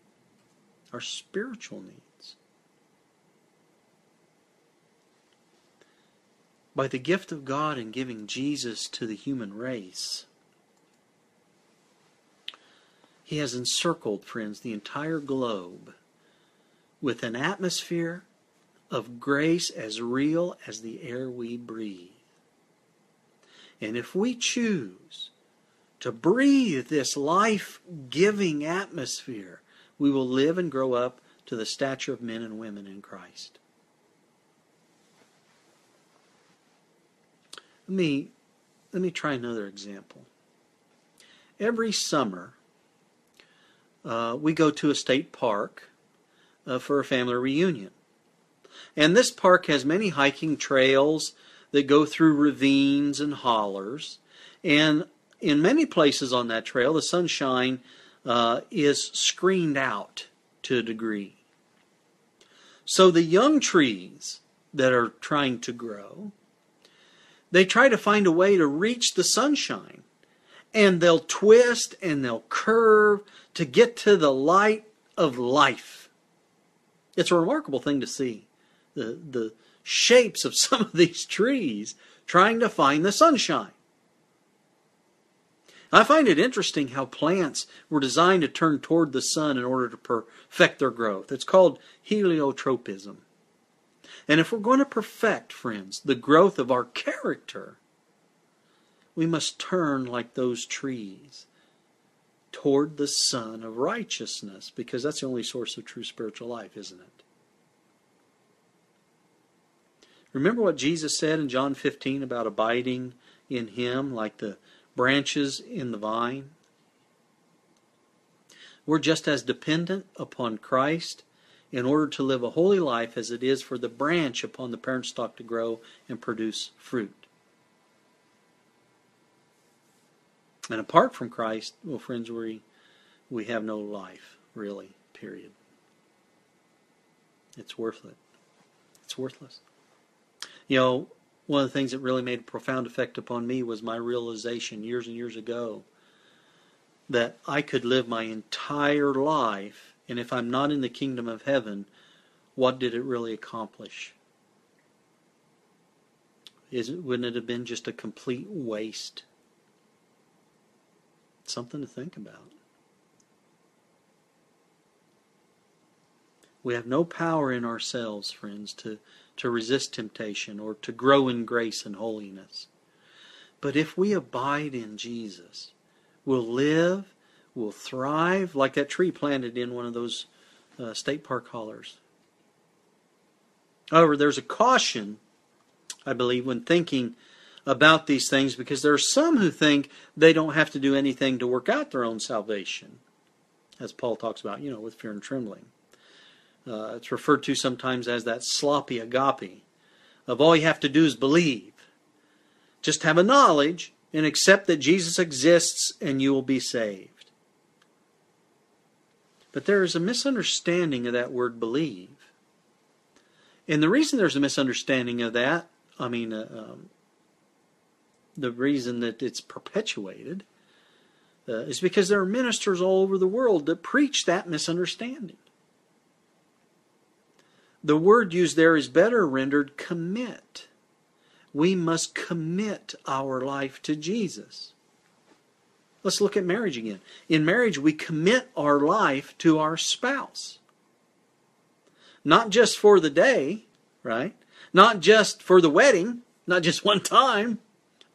our spiritual needs. By the gift of God in giving Jesus to the human race, He has encircled, friends, the entire globe with an atmosphere of grace as real as the air we breathe. And if we choose to breathe this life giving atmosphere, we will live and grow up to the stature of men and women in Christ. Let me, let me try another example. Every summer, uh, we go to a state park uh, for a family reunion. And this park has many hiking trails that go through ravines and hollers. And in many places on that trail, the sunshine uh, is screened out to a degree. So the young trees that are trying to grow, they try to find a way to reach the sunshine. And they'll twist and they'll curve to get to the light of life. It's a remarkable thing to see the, the shapes of some of these trees trying to find the sunshine. I find it interesting how plants were designed to turn toward the sun in order to perfect their growth. It's called heliotropism. And if we're going to perfect, friends, the growth of our character, we must turn like those trees toward the Sun of righteousness, because that's the only source of true spiritual life, isn't it? Remember what Jesus said in John 15 about abiding in Him like the branches in the vine? We're just as dependent upon Christ in order to live a holy life as it is for the branch upon the parent stock to grow and produce fruit. And apart from Christ, well, friends, we, we have no life, really, period. It's worthless. It's worthless. You know, one of the things that really made a profound effect upon me was my realization years and years ago that I could live my entire life, and if I'm not in the kingdom of heaven, what did it really accomplish? Is it, wouldn't it have been just a complete waste? Something to think about. We have no power in ourselves, friends, to, to resist temptation or to grow in grace and holiness. But if we abide in Jesus, we'll live, we'll thrive like that tree planted in one of those uh, state park hollers. However, there's a caution, I believe, when thinking about these things because there are some who think they don't have to do anything to work out their own salvation, as Paul talks about, you know, with fear and trembling. Uh, it's referred to sometimes as that sloppy agape of all you have to do is believe. Just have a knowledge and accept that Jesus exists and you will be saved. But there is a misunderstanding of that word believe. And the reason there's a misunderstanding of that, I mean, uh, um, the reason that it's perpetuated uh, is because there are ministers all over the world that preach that misunderstanding. The word used there is better rendered commit. We must commit our life to Jesus. Let's look at marriage again. In marriage, we commit our life to our spouse. Not just for the day, right? Not just for the wedding, not just one time,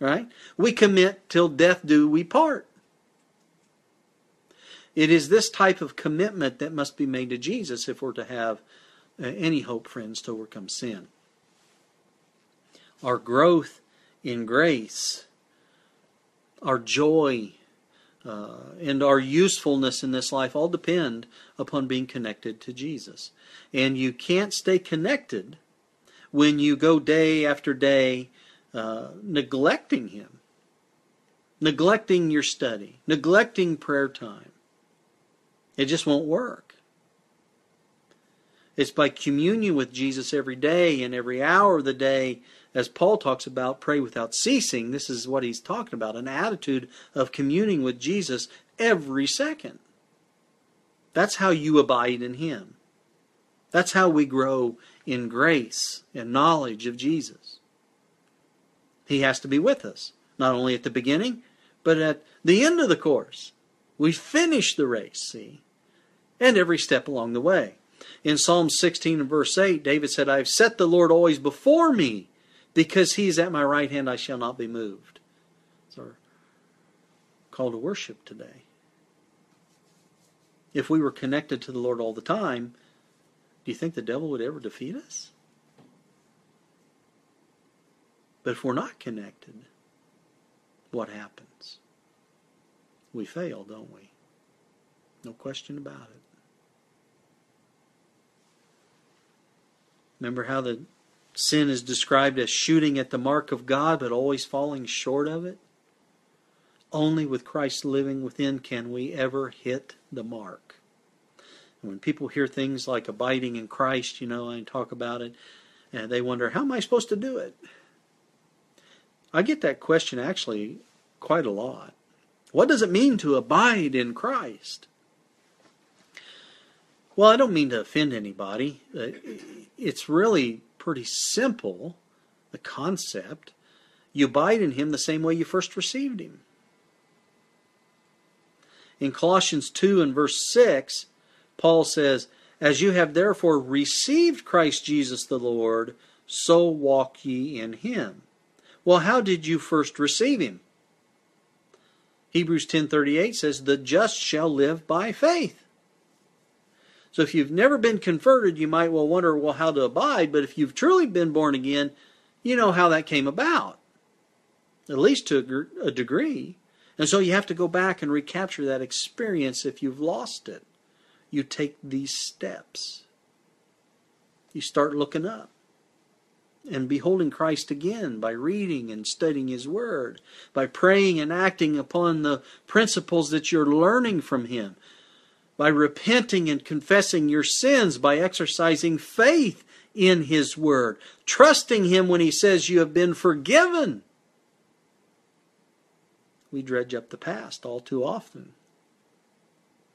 right? We commit till death do we part. It is this type of commitment that must be made to Jesus if we're to have uh, any hope, friends, to overcome sin. Our growth in grace, our joy, uh, and our usefulness in this life all depend upon being connected to Jesus. And you can't stay connected when you go day after day uh, neglecting Him, neglecting your study, neglecting prayer time. It just won't work. It's by communion with Jesus every day and every hour of the day, as Paul talks about, pray without ceasing. This is what he's talking about an attitude of communing with Jesus every second. That's how you abide in Him. That's how we grow in grace and knowledge of Jesus. He has to be with us, not only at the beginning, but at the end of the course. We finish the race, see? and every step along the way. In Psalm 16 and verse 8, David said, I have set the Lord always before me, because he is at my right hand, I shall not be moved. It's our call to worship today. If we were connected to the Lord all the time, do you think the devil would ever defeat us? But if we're not connected, what happens? We fail, don't we? No question about it. Remember how the sin is described as shooting at the mark of God but always falling short of it? Only with Christ living within can we ever hit the mark. And when people hear things like abiding in Christ, you know, and talk about it, and they wonder, how am I supposed to do it? I get that question actually quite a lot. What does it mean to abide in Christ? Well, I don't mean to offend anybody. Uh, it's really pretty simple, the concept. You abide in him the same way you first received him. In Colossians 2 and verse 6, Paul says, As you have therefore received Christ Jesus the Lord, so walk ye in him. Well, how did you first receive him? Hebrews 10:38 says, "The just shall live by faith." So if you've never been converted, you might well wonder, well, how to abide. But if you've truly been born again, you know how that came about, at least to a degree. And so you have to go back and recapture that experience if you've lost it. You take these steps. You start looking up and beholding Christ again by reading and studying His Word, by praying and acting upon the principles that you're learning from Him by repenting and confessing your sins, by exercising faith in His Word, trusting Him when He says you have been forgiven. We dredge up the past all too often.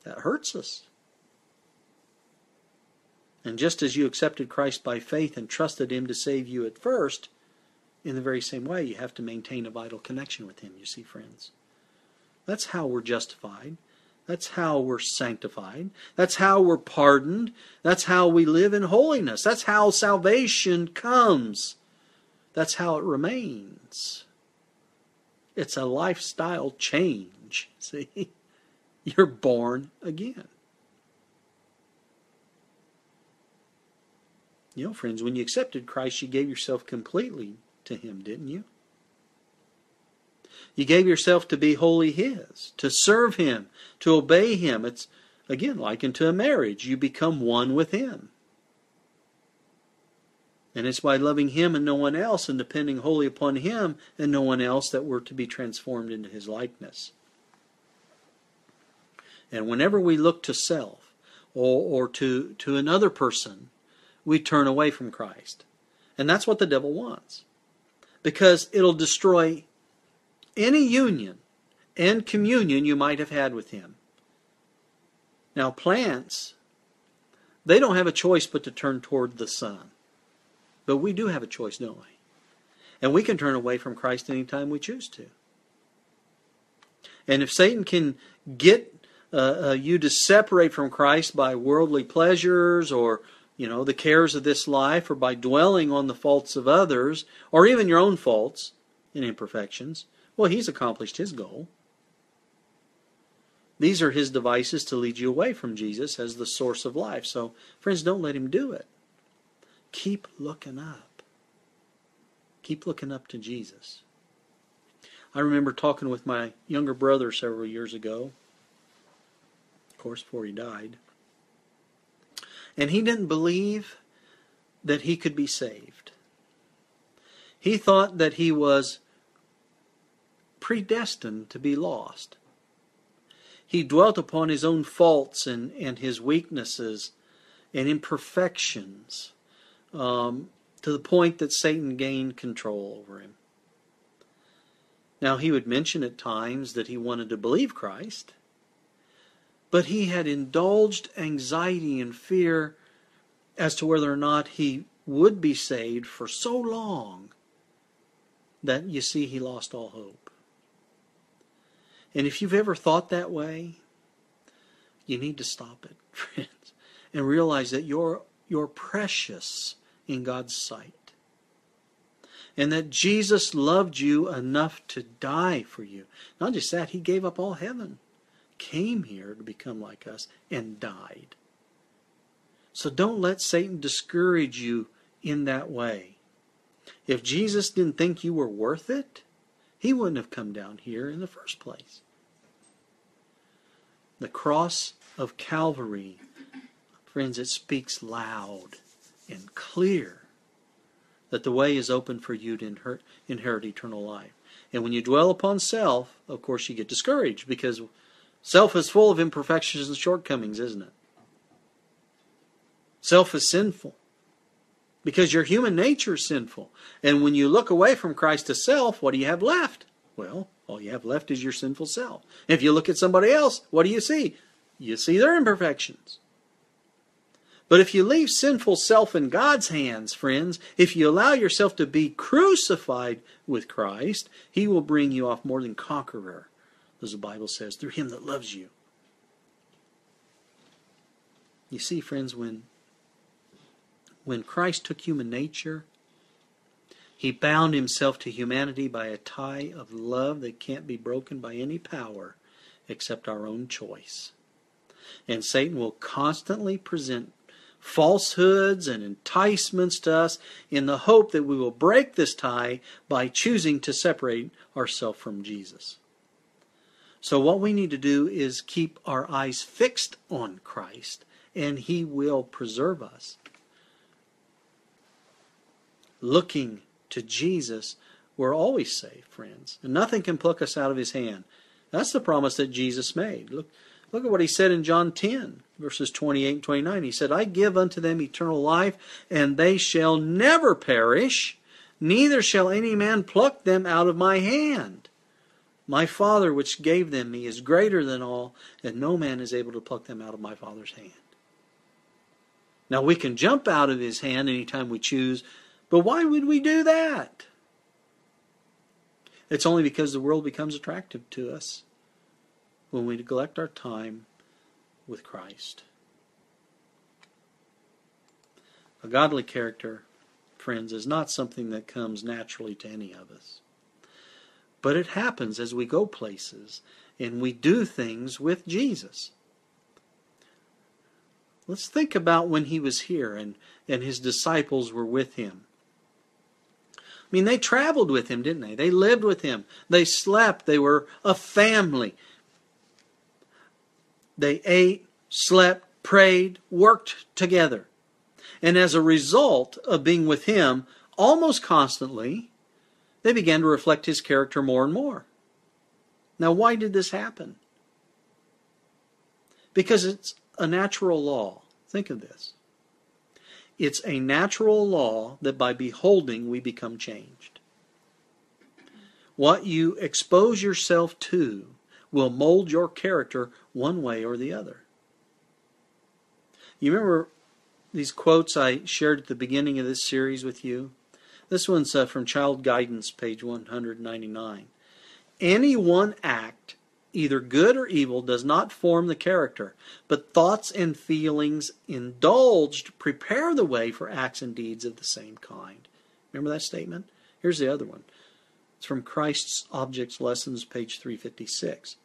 That hurts us. And just as you accepted Christ by faith and trusted Him to save you at first, in the very same way, you have to maintain a vital connection with Him, you see, friends. That's how we're justified. That's how we're sanctified. That's how we're pardoned. That's how we live in holiness. That's how salvation comes. That's how it remains. It's a lifestyle change. See? You're born again. You know, friends, when you accepted Christ, you gave yourself completely to Him, didn't you? You gave yourself to be wholly His, to serve Him, to obey Him. It's, again, like into a marriage. You become one with Him. And it's by loving Him and no one else and depending wholly upon Him and no one else that we're to be transformed into His likeness. And whenever we look to self or, or to, to another person, we turn away from Christ. And that's what the devil wants. Because it'll destroy any union and communion you might have had with him. Now, plants they don't have a choice but to turn toward the sun. But we do have a choice, don't we? And we can turn away from Christ anytime we choose to. And if Satan can get uh, uh, you to separate from Christ by worldly pleasures or you know the cares of this life or by dwelling on the faults of others or even your own faults and imperfections, well, he's accomplished his goal. These are his devices to lead you away from Jesus as the source of life. So, friends, don't let him do it. Keep looking up. Keep looking up to Jesus. I remember talking with my younger brother several years ago, of course, before he died. And he didn't believe that he could be saved. He thought that he was predestined to be lost. He dwelt upon his own faults and, and his weaknesses and imperfections um, to the point that Satan gained control over him. Now, he would mention at times that he wanted to believe Christ, but he had indulged anxiety and fear as to whether or not he would be saved for so long that you see he lost all hope. And if you've ever thought that way, you need to stop it, friends, and realize that you're, you're precious in God's sight and that Jesus loved you enough to die for you. Not just that, he gave up all heaven, came here to become like us, and died. So don't let Satan discourage you in that way. If Jesus didn't think you were worth it, he wouldn't have come down here in the first place. The cross of Calvary, friends, it speaks loud and clear that the way is open for you to inherit, inherit eternal life. And when you dwell upon self, of course, you get discouraged because self is full of imperfections and shortcomings, isn't it? Self is sinful because your human nature is sinful. And when you look away from Christ to self, what do you have left? Well, all you have left is your sinful self. If you look at somebody else, what do you see? You see their imperfections. But if you leave sinful self in God's hands, friends, if you allow yourself to be crucified with Christ, He will bring you off more than conqueror, as the Bible says, through Him that loves you. You see, friends, when, when Christ took human nature, He bound Himself to humanity by a tie of love that can't be broken by any power except our own choice. And Satan will constantly present falsehoods and enticements to us in the hope that we will break this tie by choosing to separate ourselves from Jesus. So, what we need to do is keep our eyes fixed on Christ, and He will preserve us. Looking to Jesus, we're always safe, friends, and nothing can pluck us out of His hand. That's the promise that Jesus made. Look, Look at what he said in John 10, verses 28 and 29. He said, I give unto them eternal life, and they shall never perish, neither shall any man pluck them out of my hand. My Father, which gave them me, is greater than all, and no man is able to pluck them out of my Father's hand. Now, we can jump out of his hand anytime we choose, but why would we do that? It's only because the world becomes attractive to us when we neglect our time with Christ. A godly character, friends, is not something that comes naturally to any of us. But it happens as we go places and we do things with Jesus. Let's think about when he was here and, and his disciples were with him. I mean, they traveled with him, didn't they? They lived with him. They slept. They were a family. They ate, slept, prayed, worked together. And as a result of being with him almost constantly, they began to reflect his character more and more. Now, why did this happen? Because it's a natural law. Think of this. It's a natural law that by beholding we become changed. What you expose yourself to will mold your character one way or the other. You remember these quotes I shared at the beginning of this series with you. This one's uh, from Child Guidance, page 199. Any one act, either good or evil, does not form the character, but thoughts and feelings indulged prepare the way for acts and deeds of the same kind. Remember that statement? Here's the other one. It's from Christ's Objects Lessons, page 356.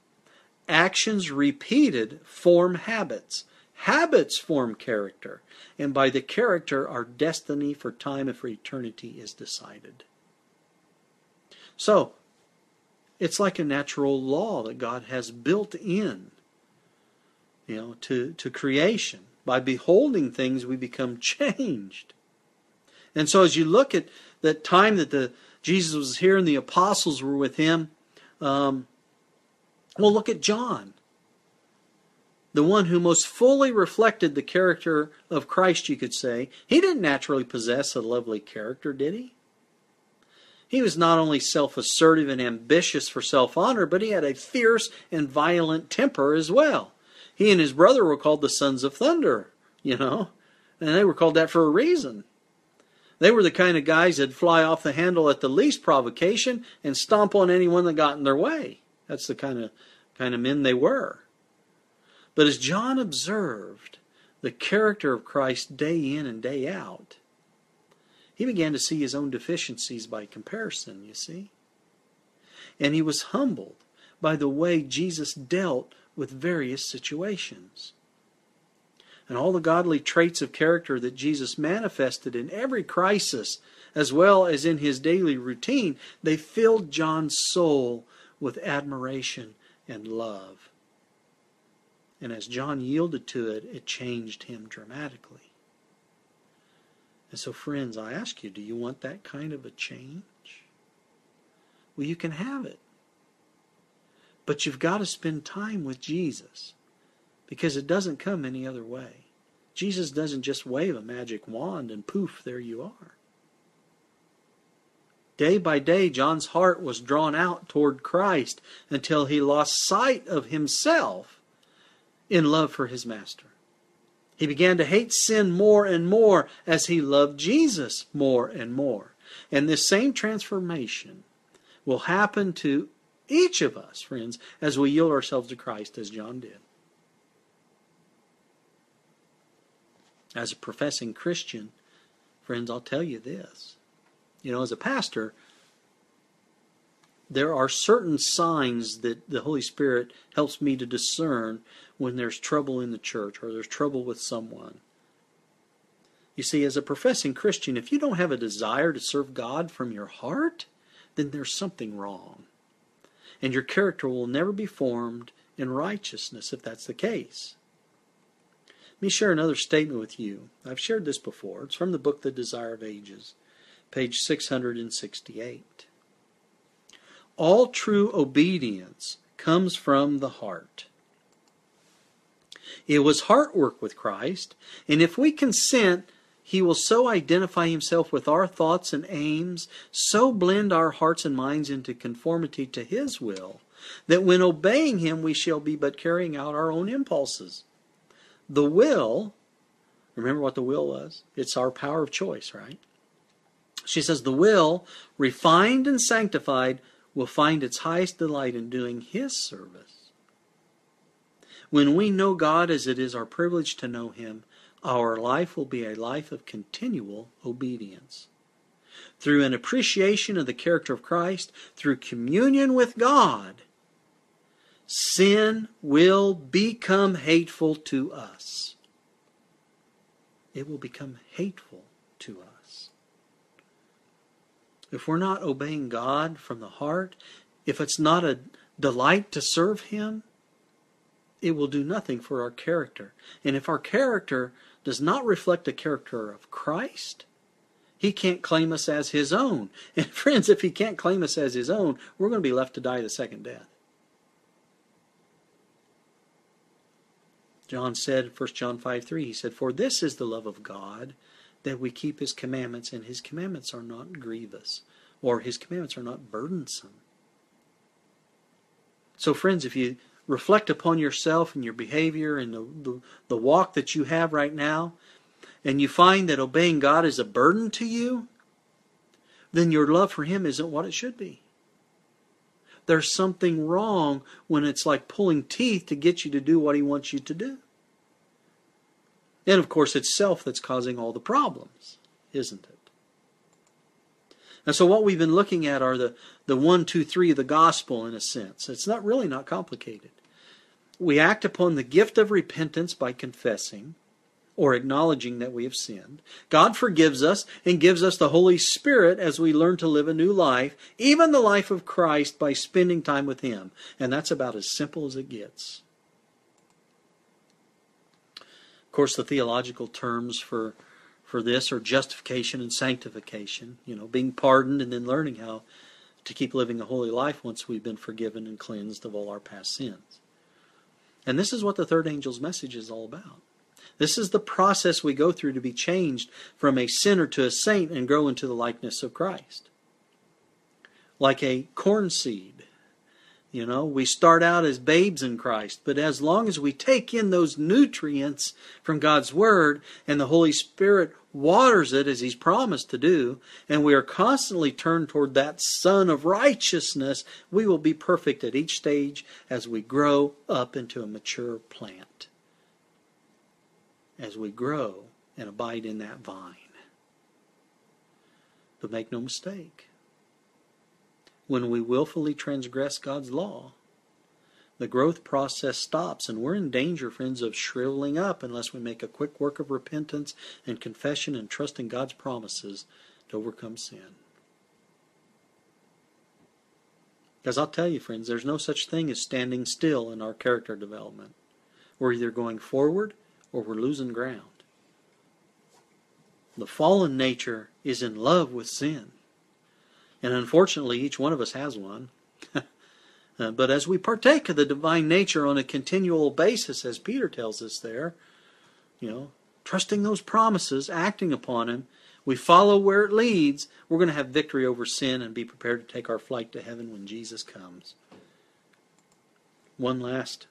Actions repeated form habits. Habits form character, and by the character, our destiny for time and for eternity is decided. So, it's like a natural law that God has built in, you know, to, to creation. By beholding things, we become changed. And so, as you look at that time that the Jesus was here and the apostles were with him, um, well, look at John the one who most fully reflected the character of Christ, you could say, he didn't naturally possess a lovely character, did he? He was not only self assertive and ambitious for self honor, but he had a fierce and violent temper as well. He and his brother were called the sons of thunder, you know, and they were called that for a reason. They were the kind of guys that'd fly off the handle at the least provocation and stomp on anyone that got in their way. That's the kind of kind of men they were. But as John observed the character of Christ day in and day out, he began to see his own deficiencies by comparison, you see. And he was humbled by the way Jesus dealt with various situations. And all the godly traits of character that Jesus manifested in every crisis, as well as in his daily routine, they filled John's soul with admiration and love. And as John yielded to it, it changed him dramatically. And so, friends, I ask you, do you want that kind of a change? Well, you can have it. But you've got to spend time with Jesus because it doesn't come any other way. Jesus doesn't just wave a magic wand and poof, there you are. Day by day, John's heart was drawn out toward Christ until he lost sight of himself in love for his master. He began to hate sin more and more as he loved Jesus more and more. And this same transformation will happen to each of us, friends, as we yield ourselves to Christ as John did. As a professing Christian, friends, I'll tell you this. You know, as a pastor, there are certain signs that the Holy Spirit helps me to discern when there's trouble in the church or there's trouble with someone. You see, as a professing Christian, if you don't have a desire to serve God from your heart, then there's something wrong. And your character will never be formed in righteousness if that's the case. Let me share another statement with you. I've shared this before. It's from the book The Desire of Ages, page 668. All true obedience comes from the heart. It was heart work with Christ, and if we consent, he will so identify himself with our thoughts and aims, so blend our hearts and minds into conformity to his will, that when obeying him we shall be but carrying out our own impulses. The will, remember what the will was? It's our power of choice, right? She says, the will, refined and sanctified, will find its highest delight in doing his service. When we know God as it is our privilege to know Him, our life will be a life of continual obedience. Through an appreciation of the character of Christ, through communion with God, sin will become hateful to us. It will become hateful to us. If we're not obeying God from the heart, if it's not a delight to serve Him, it will do nothing for our character. And if our character does not reflect the character of Christ, he can't claim us as his own. And friends, if he can't claim us as his own, we're going to be left to die the second death. John said, 1 John 5 3, he said, For this is the love of God, that we keep his commandments, and his commandments are not grievous, or his commandments are not burdensome. So, friends, if you reflect upon yourself and your behavior and the, the, the walk that you have right now, and you find that obeying God is a burden to you, then your love for Him isn't what it should be. There's something wrong when it's like pulling teeth to get you to do what He wants you to do. And of course, it's self that's causing all the problems, isn't it? And so, what we've been looking at are the, the one, two, three of the gospel in a sense. It's not really not complicated. We act upon the gift of repentance by confessing or acknowledging that we have sinned. God forgives us and gives us the Holy Spirit as we learn to live a new life, even the life of Christ, by spending time with Him. And that's about as simple as it gets. Of course, the theological terms for for this are justification and sanctification, you know, being pardoned and then learning how to keep living a holy life once we've been forgiven and cleansed of all our past sins. And this is what the third angel's message is all about. This is the process we go through to be changed from a sinner to a saint and grow into the likeness of Christ. Like a corn seed. You know, we start out as babes in Christ, but as long as we take in those nutrients from God's Word and the Holy Spirit waters it as He's promised to do, and we are constantly turned toward that Sun of righteousness, we will be perfect at each stage as we grow up into a mature plant as we grow and abide in that vine. But make no mistake, when we willfully transgress God's law, the growth process stops, and we're in danger, friends, of shriveling up unless we make a quick work of repentance and confession and trust in God's promises to overcome sin. Because I'll tell you, friends, there's no such thing as standing still in our character development. We're either going forward or we're losing ground. The fallen nature is in love with sin. And unfortunately, each one of us has one. uh, but as we partake of the divine nature on a continual basis, as Peter tells us there, you know, trusting those promises, acting upon them, we follow where it leads, we're going to have victory over sin and be prepared to take our flight to heaven when Jesus comes. One last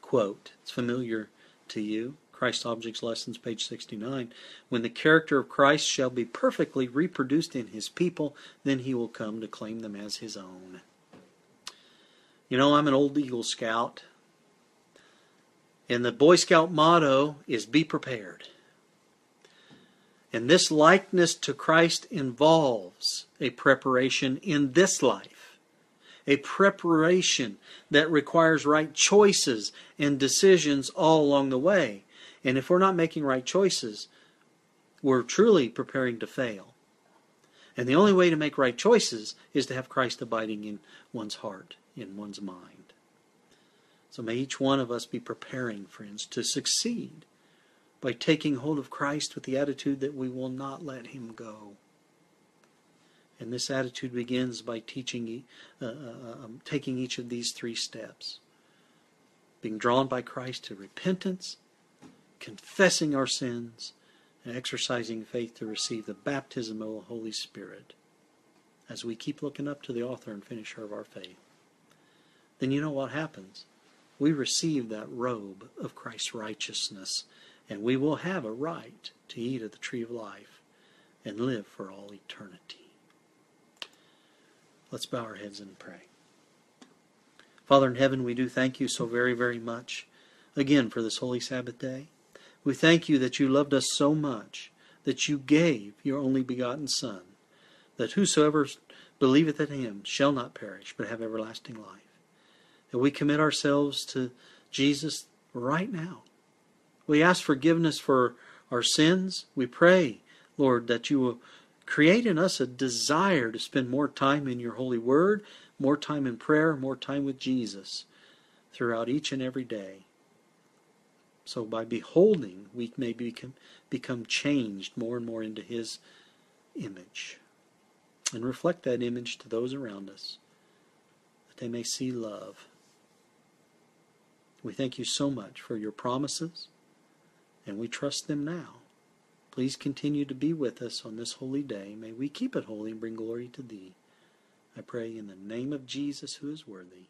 quote. It's familiar to you. Christ's Object Lessons, page 69. When the character of Christ shall be perfectly reproduced in his people, then he will come to claim them as his own. You know, I'm an old Eagle Scout, and the Boy Scout motto is be prepared. And this likeness to Christ involves a preparation in this life a preparation that requires right choices and decisions all along the way. And if we're not making right choices, we're truly preparing to fail. And the only way to make right choices is to have Christ abiding in one's heart, in one's mind. So may each one of us be preparing, friends, to succeed by taking hold of Christ with the attitude that we will not let him go. And this attitude begins by teaching, uh, uh, uh, um, taking each of these three steps. Being drawn by Christ to repentance, confessing our sins, and exercising faith to receive the baptism of the Holy Spirit as we keep looking up to the author and finisher of our faith. Then you know what happens. We receive that robe of Christ's righteousness, and we will have a right to eat of the tree of life and live for all eternity. Let's bow our heads and pray. Father in heaven, we do thank you so very, very much again for this holy Sabbath day. We thank you that you loved us so much that you gave your only begotten Son, that whosoever believeth in him shall not perish, but have everlasting life. That we commit ourselves to Jesus right now. We ask forgiveness for our sins. We pray, Lord, that you will Create in us a desire to spend more time in your holy word, more time in prayer, more time with Jesus throughout each and every day. So by beholding, we may become, become changed more and more into his image and reflect that image to those around us that they may see love. We thank you so much for your promises and we trust them now. Please continue to be with us on this holy day. May we keep it holy and bring glory to Thee. I pray in the name of Jesus, who is worthy.